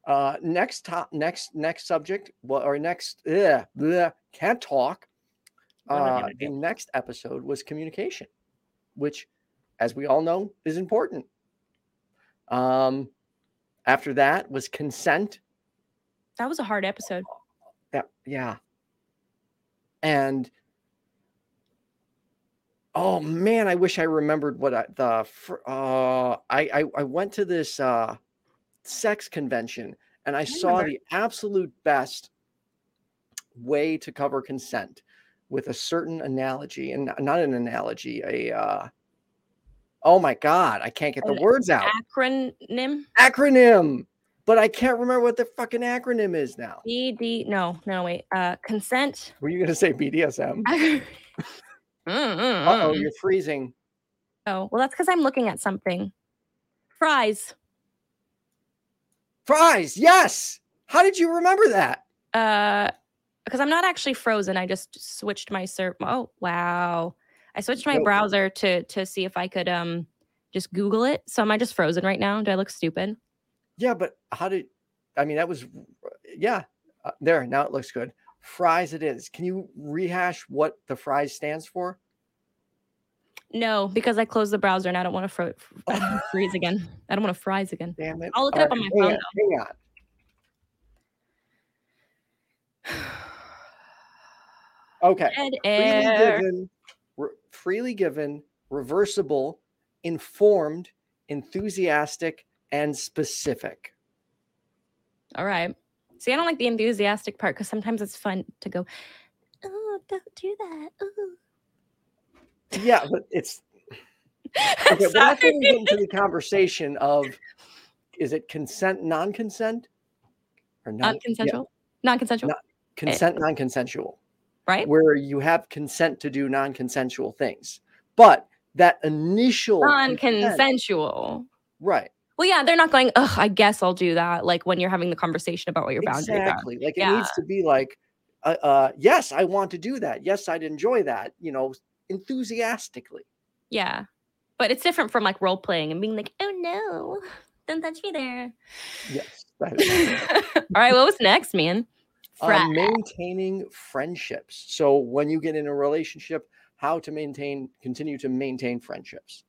Uh, next top, next next subject, well, or next, bleh, can't talk. What am I Uh, the next episode was communication, which, as we all know, is important. Um, after that was consent. that was a hard episode. Yeah, yeah. And oh man, I wish I remembered what I the uh I I, I went to this uh sex convention and I saw remember. the absolute best way to cover consent with a certain analogy and not- not an analogy, a uh oh my god, I can't get the An words out. Acronym Acronym, but I can't remember what the fucking acronym is now. BD. No, no, wait. Uh, consent. Were you gonna say BDSM? Mm, mm, Uh oh, mm. you're freezing. Oh, well, that's because I'm looking at something. Fries. Fries, yes. How did you remember that? Uh, because I'm not actually frozen. I just switched my serv. Oh, wow. I switched my Nope. browser to to see if I could um just Google it. So am I just frozen right now? Do I look stupid? Yeah, but how did I mean that was yeah. Uh, there, now it looks good. Fries it is. Can you rehash what the fries stands for? No, because I closed the browser and I don't want to fro- freeze again. I don't want to fries again. Damn it. I'll look it All up on right, my hang phone, on, hang on. Okay. Dead Freely air. given, re- freely given, reversible, informed, enthusiastic, and specific. All right. See, I don't like the enthusiastic part because sometimes it's fun to go, oh, don't do that. Ooh. Yeah, but it's okay. We're going to get into the conversation of is it consent, non-consent, or non Non-consensual. Non-consensual. Not- consent, eh. non-consensual, right? where you have consent to do non-consensual things, but that initial Non-consensual. right? Well, yeah, they're not going. Ugh, I guess I'll do that. Like when you're having the conversation about what your boundaries are. exactly. Like it needs to be like, uh, uh, yes, I want to do that. Yes, I'd enjoy that. You know, enthusiastically. Yeah, but it's different from like role playing and being like, oh no, don't touch me there. Yes. All right, what was next, man? uh, maintaining friendships. So when you get in a relationship, how to maintain, continue to maintain friendships.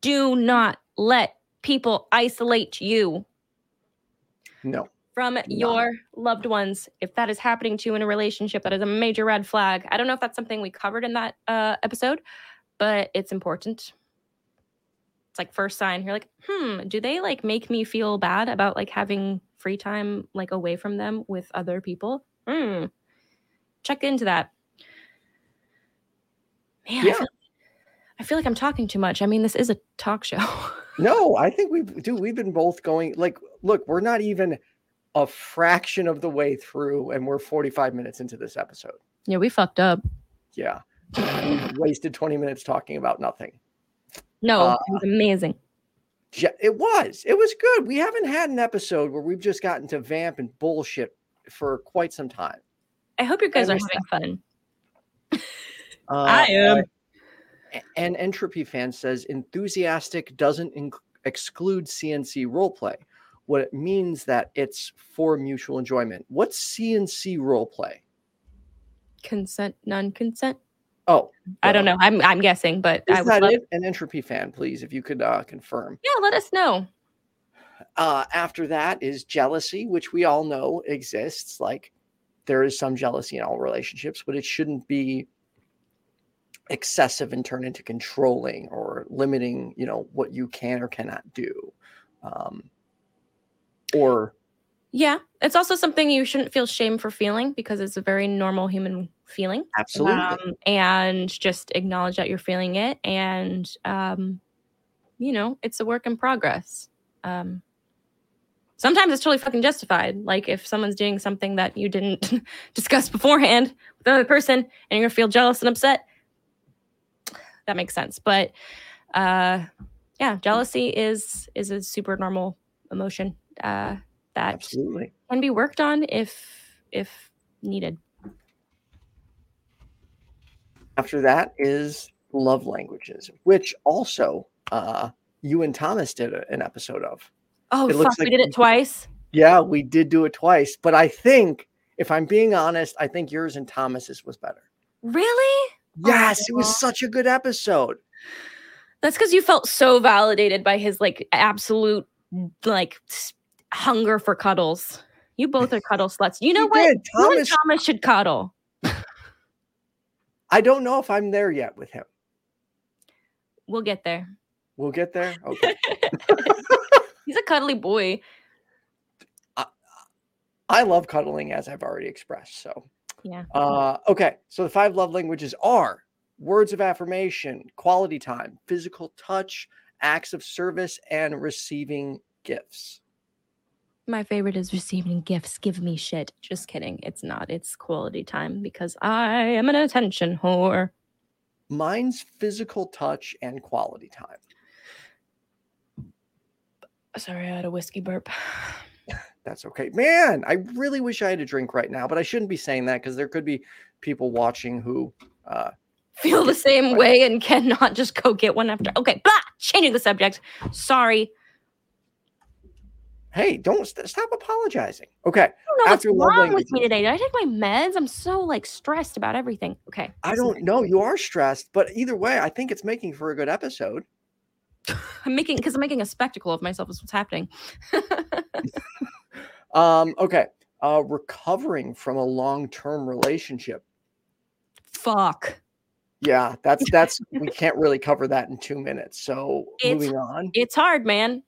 Do not let people isolate you No. from your loved ones. If that is happening to you in a relationship, that is a major red flag. I don't know if that's something we covered in that uh, episode, but it's important. It's like first sign. You're like, hmm, do they like make me feel bad about like having free time like away from them with other people? Hmm. Check into that. Man, Yeah. I, feel, I feel like I'm talking too much. I mean, this is a talk show. No, I think we do. We've been both going like, look, we're not even a fraction of the way through, and we're 45 minutes into this episode. yeah, we fucked up. Yeah. We've wasted 20 minutes talking about nothing. No, Uh, it was amazing. Yeah, It was. It was good. We haven't had an episode where we've just gotten to vamp and bullshit for quite some time. I hope you guys are miss having fun. Uh, I am. Uh, a- An entropy fan says enthusiastic doesn't inc- exclude CNC roleplay. What it means that it's for mutual enjoyment. What's CNC roleplay? Consent, non-consent. Oh, I don't know. I'm I'm guessing, but I Is would that love. it? An entropy fan, please, if you could uh, confirm. Yeah, let us know. Uh, after that is jealousy, which we all know exists. Like there is some jealousy in all relationships, but it shouldn't be excessive and turn into controlling or limiting, you know, what you can or cannot do. Um, or Yeah, it's also something you shouldn't feel shame for feeling because it's a very normal human feeling. absolutely, Um, and just acknowledge that you're feeling it, and um, you know, it's a work in progress. Um, sometimes it's totally fucking justified. Like if someone's doing something that you didn't discuss beforehand with the other person, and you're gonna feel jealous and upset, that makes sense. But uh, yeah, jealousy is is a super normal emotion uh, that absolutely. can be worked on if if needed. After that is love languages, which also uh, you and Thomas did a- an episode of. Oh It fuck, looks we did it twice. Yeah, we did do it twice, but I think, if I'm being honest, I think yours and Thomas's was better. Really? Yes, it was such a good episode. That's because you felt so validated by his like absolute like hunger for cuddles. You both are cuddle sluts. You know what? did. You and Thomas, Thomas should cuddle. I don't know if I'm there yet with him. We'll get there. We'll get there. Okay. He's a cuddly boy. I love cuddling, as I've already expressed. So, Yeah. uh, okay. So the five love languages are words of affirmation, quality time, physical touch, acts of service, and receiving gifts. My favorite is receiving gifts. Give me shit. Just kidding. It's not. It's quality time because I am an attention whore. Mine's physical touch and quality time. Sorry, I had a whiskey burp. That's okay. Man, I really wish I had a drink right now, but I shouldn't be saying that because there could be people watching who uh Feel the same way and cannot just go get one after. Okay, blah. Changing the subject. Sorry. hey, don't st- stop apologizing. Okay. I don't know what's After love wrong with me today. Did I take my meds? I'm so like stressed about everything. Okay. I don't know. You are stressed, but either way, I think it's making for a good episode. I'm making because I'm making a spectacle of myself. Is what's happening. Um, okay. Uh recovering from a long-term relationship. Fuck. Yeah, that's that's we can't really cover that in two minutes. So It's- moving on. It's hard, man.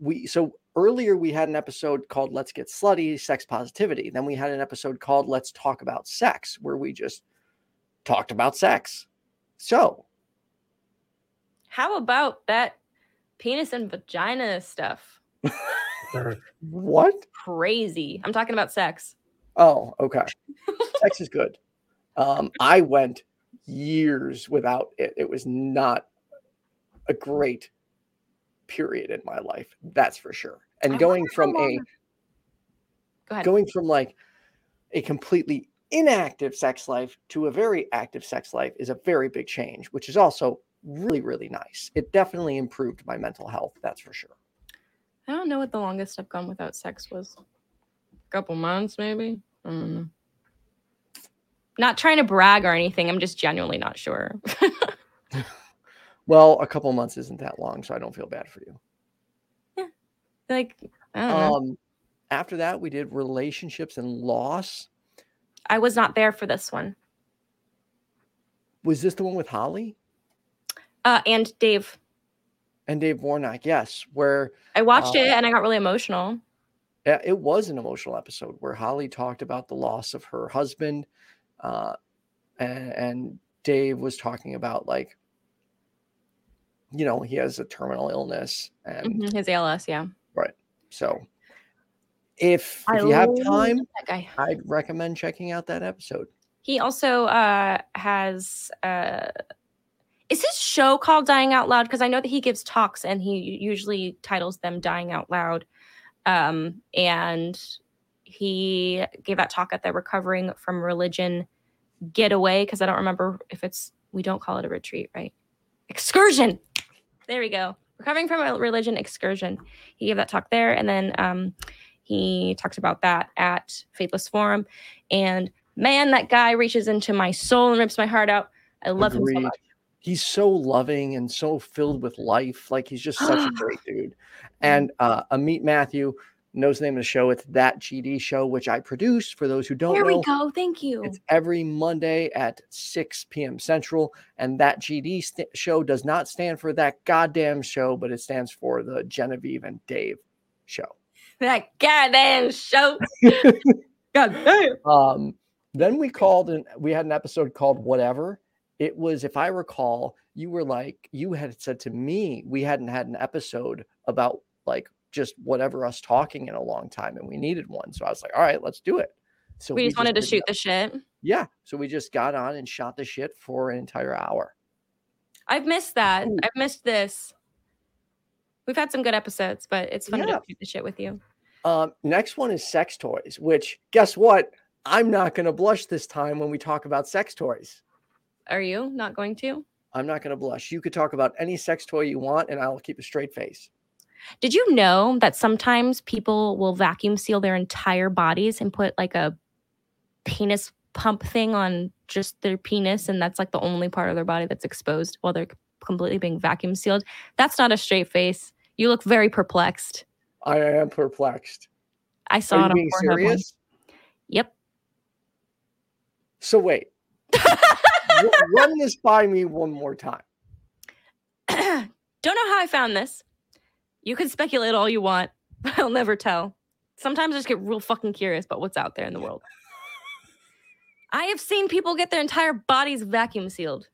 we so earlier we had an episode called let's get slutty sex positivity then we had an episode called let's talk about sex where we just talked about sex so How about that penis and vagina stuff? what Crazy. I'm talking about sex. oh okay sex is good um i went years without it it was not a great period in my life that's for sure and I going from a Go ahead. going from like a completely inactive sex life to a very active sex life is a very big change, which is also really, really nice. It definitely improved my mental health, that's for sure. I don't know what the longest I've gone without sex was. A couple months, maybe. I don't know. Not trying to brag or anything. I'm just genuinely not sure. Well, a couple months isn't that long, so I don't feel bad for you. Yeah. Like, I don't know. Um, after that, we did relationships and loss. I was not there for this one. Was this the one with Holly? Uh, and Dave. And Dave Warnock, yes, where I watched Uh, it and I got really emotional. Yeah, it was an emotional episode where Holly talked about the loss of her husband, uh, and, and Dave was talking about like, you know, he has a terminal illness, and Mhm, His ALS, yeah. Right. So if if you have time. I'd recommend checking out that episode. He also uh, has. Uh, is his show called Dying Out Loud? Because I know that he gives talks and he usually titles them Dying Out Loud. Um, and he gave that talk at the Recovering from Religion Getaway because I don't remember if it's, we don't call it a retreat, right? Excursion. There we go. Recovering from a Religion Excursion. He gave that talk there. And then um, he talks about that at Faithless Forum. And man, that guy reaches into my soul and rips my heart out. I love him so much. He's so loving and so filled with life. Like he's just such a great dude. And uh Amit Matthew knows the name of the show. It's that GD show, which I produce for those who don't There know. we go. Thank you. It's every Monday at 6 p.m. Central. And that GD st- show does not stand for that goddamn show, but it stands for the Genevieve and Dave show. that goddamn show. God damn. Um, then we called and we had an episode called Whatever. It was, if I recall, you were like, you had said to me, we hadn't had an episode about like just whatever us talking in a long time and we needed one. So I was like, all right, let's do it. So We just wanted to shoot the shit. Yeah. So we just got on and shot the shit for an entire hour. I've missed that. Ooh. I've missed this. We've had some good episodes, but it's fun Yeah. to shoot the shit with you. Um, next one is sex toys, which guess what? I'm not going to blush this time when we talk about sex toys. Are you not going to? I'm not going to blush. You could talk about any sex toy you want, and I'll keep a straight face. Did you know that sometimes people will vacuum seal their entire bodies and put like a penis pump thing on just their penis, and that's like the only part of their body that's exposed while they're completely being vacuum sealed? That's not a straight face. You look very perplexed. I am perplexed. I saw Are it you on being Pornhub serious? Yep. So wait, r- run this by me one more time. Don't know how I found this. You can speculate all you want, but I'll never tell. Sometimes I just get real fucking curious about what's out there in the world. I have seen people get their entire bodies vacuum sealed.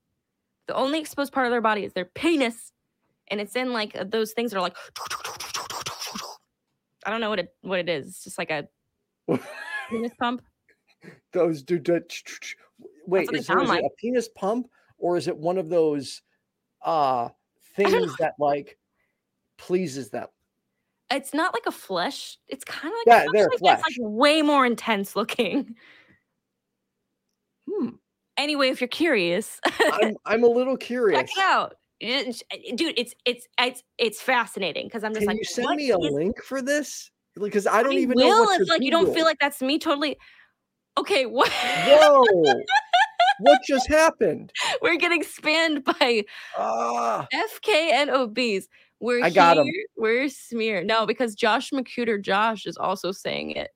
The only exposed part of their body is their penis, and it's in like those things that are like. I don't know what it what it is. It's just like a penis pump. Those do. do wait, is, there, sound is like. it a penis pump or is it one of those uh things that like pleases them? It's not like a flesh. It's kind of like Yeah, a they're flesh, but It's like way more intense looking. Hmm. Anyway, if you're curious, I'm I'm a little check curious. it out. It's- Dude, it's it's it's it's fascinating because I'm just Can like, you send me a is- link for this? Because I don't I even will know what if like you don't feel like that's me totally. Okay, what? Whoa! What just happened? We're getting spammed by Ah, FK and OBs. We're I got here, We're smear. No, because Josh McCuter Josh is also saying it.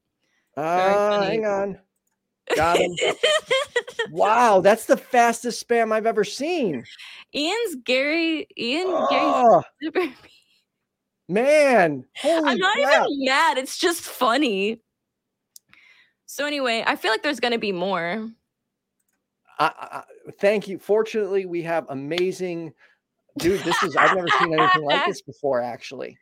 ah, hang on. Got him. wow, that's the fastest spam I've ever seen. Ian's Gary. Ian Oh, super. man. I'm not crap. even mad. It's just funny. So anyway, I feel like there's gonna be more. I, I, I- thank you. Fortunately, we have amazing. Dude, this is, I've never seen anything like this before, actually.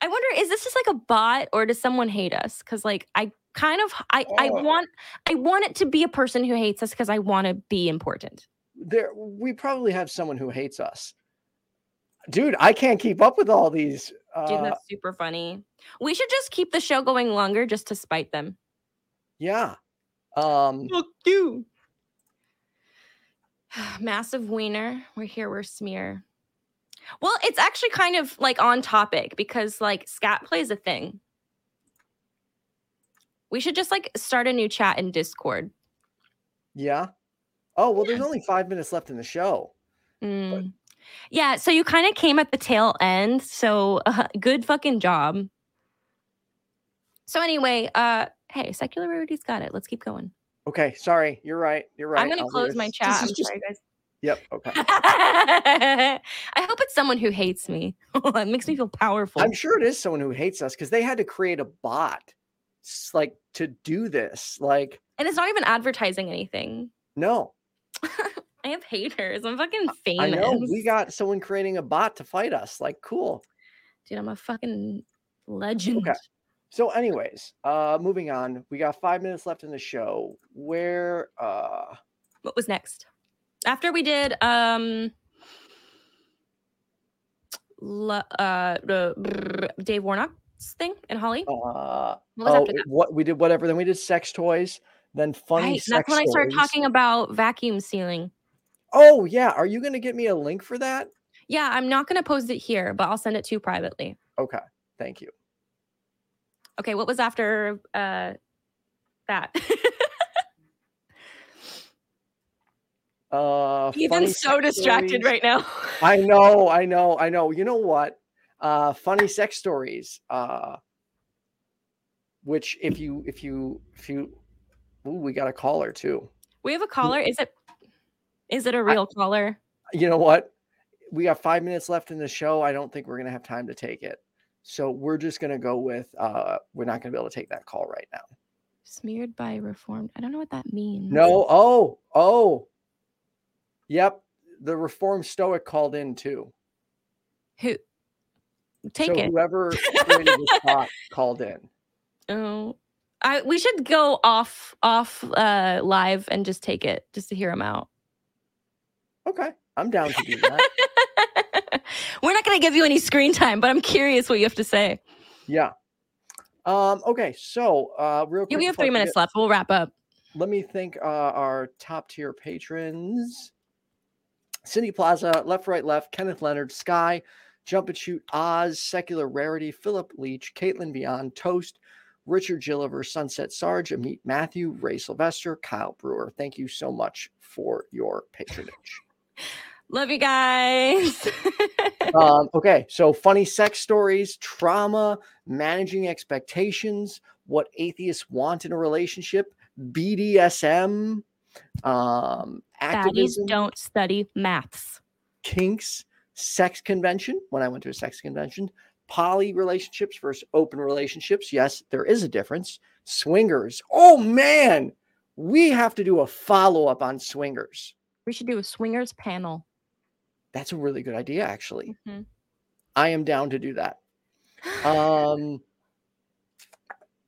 I wonder, is this just like a bot or does someone hate us? Because like I kind of I I Oh. want I want it to be a person who hates us because I want to be important. There, we probably have someone who hates us. Dude, I can't keep up with all these. Dude, Uh, that's super funny. We should just keep the show going longer just to spite them. yeah. Um, Fuck you. Massive wiener. We're here. We're smear. Well, it's actually kind of like on topic because like scat plays a thing. We should just like start a new chat in Discord. yeah. Oh, well, there's only five minutes left in the show. Mm. Yeah, so you kind of came at the tail end. So uh, good fucking job. So anyway, uh, hey, secular rarity's got it. Let's keep going. Okay, sorry. You're right. You're right. I'm gonna I'll close this. my This chat. is I'm just- sorry, guys. Yep. Okay. I hope it's someone who hates me. it makes me feel powerful. I'm sure it is someone who hates us because they had to create a bot like to do this. Like, and it's not even advertising anything. no, I have haters. I'm fucking famous. I know we got someone creating a bot to fight us. Like, cool. Dude, I'm a fucking legend. Okay. So, anyways, uh, moving on. We got five minutes left in the show. Where uh What was next? After we did um l- uh Dave Warnock's thing and Holly. uh What was oh, after that? what we did whatever. Then we did sex toys. Then funny Right, that's when I started talking about vacuum sealing. Oh yeah, are you gonna get me a link for that? Yeah, I'm not going to post it here, but I'll send it to you privately. Okay, thank you. Okay, what was after uh that? Uh, Ethan's so distracted stories. right now. I know, I know, I know. You know what? Uh, funny sex stories. Uh, which if you if you if you, ooh, we got a caller too. We have a caller. Is it is it a real caller? You know what? We got five minutes left in the show. I don't think we're gonna have time to take it. So we're just gonna go with. Uh, we're not gonna be able to take that call right now. Smeared by reformed. I don't know what that means. No. Oh. Oh. Yep. The Reformed Stoic called in too. Who take so it. whoever created this bot called in. Oh. I we should go off off uh live and just take it just to hear him out. Okay, I'm down to do that. We're not going to give you any screen time, but I'm curious what you have to say. yeah. Um. Okay. So, uh, real quick. Yeah, we have three minutes forget, left. We'll wrap up. Let me thank uh, our top tier patrons: Cindy Plaza, Left Right Left, Kenneth Leonard, Sky, Jump and Shoot, Oz, Secular Rarity, Philip Leach, Caitlin Beyond, Toast, Richard Gilliver, Sunset Sarge, Amit Matthew, Ray Sylvester, Kyle Brewer. Thank you so much for your patronage. Love you guys. um, okay, so funny sex stories, trauma, managing expectations, what atheists want in a relationship, BDSM, um, Baddies don't study maths. kinks, sex convention. When I went to a sex convention, poly relationships versus open relationships. Yes, there is a difference. Swingers. Oh man, we have to do a follow up on swingers. We should do a swingers panel. That's a really good idea, actually. Mhm. I am down to do that. Um,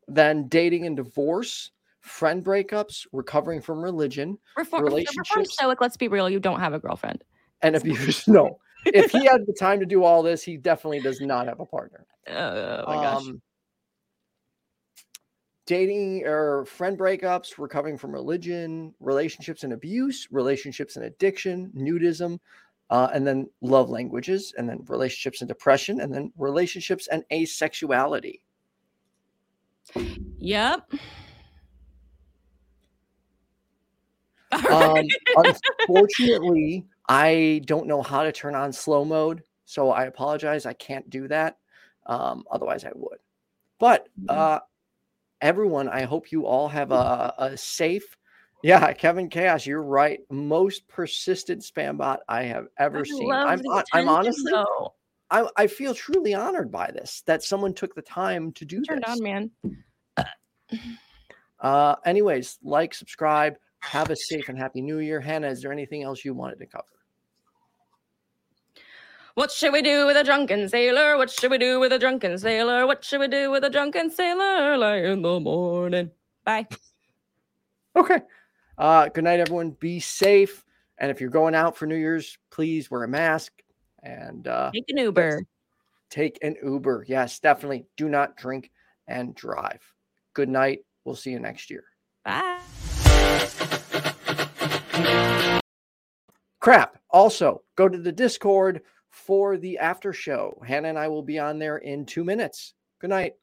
then dating and divorce, friend breakups, recovering from religion, Reform, reform relationships- stoic. Let's be real. You don't have a girlfriend. and abuse. No, if he had the time to do all this, he definitely does not have a partner. Oh my gosh. Um, dating or friend breakups, recovering from religion, relationships and abuse, relationships and addiction, nudism, uh, and then love languages, and then relationships and depression, and then relationships and asexuality. Yep. Um, unfortunately, I don't know how to turn on slow mode, so I apologize. I can't do that. Um, otherwise, I would. But Mhm. uh, everyone, I hope you all have a, a safe. Yeah, Kevin Chaos, you're right. Most persistent spam bot I have ever I seen. I'm, I'm honestly, though. I, I feel truly honored by this that someone took the time to do Turned this. on, man. Uh, anyways, like, subscribe, have a safe and happy new year. Hannah, is there anything else you wanted to cover? What should we do with a drunken sailor? What should we do with a drunken sailor? What should we do with a drunken sailor? Like in the morning. Bye. Okay. Uh, good night, everyone. Be safe. And if you're going out for New Year's, please wear a mask and uh, Take an Uber. take an Uber. Yes, definitely. Do not drink and drive. Good night. We'll see you next year. Bye. Crap. Also, go to the Discord for the after show. Hannah and I will be on there in two minutes. Good night.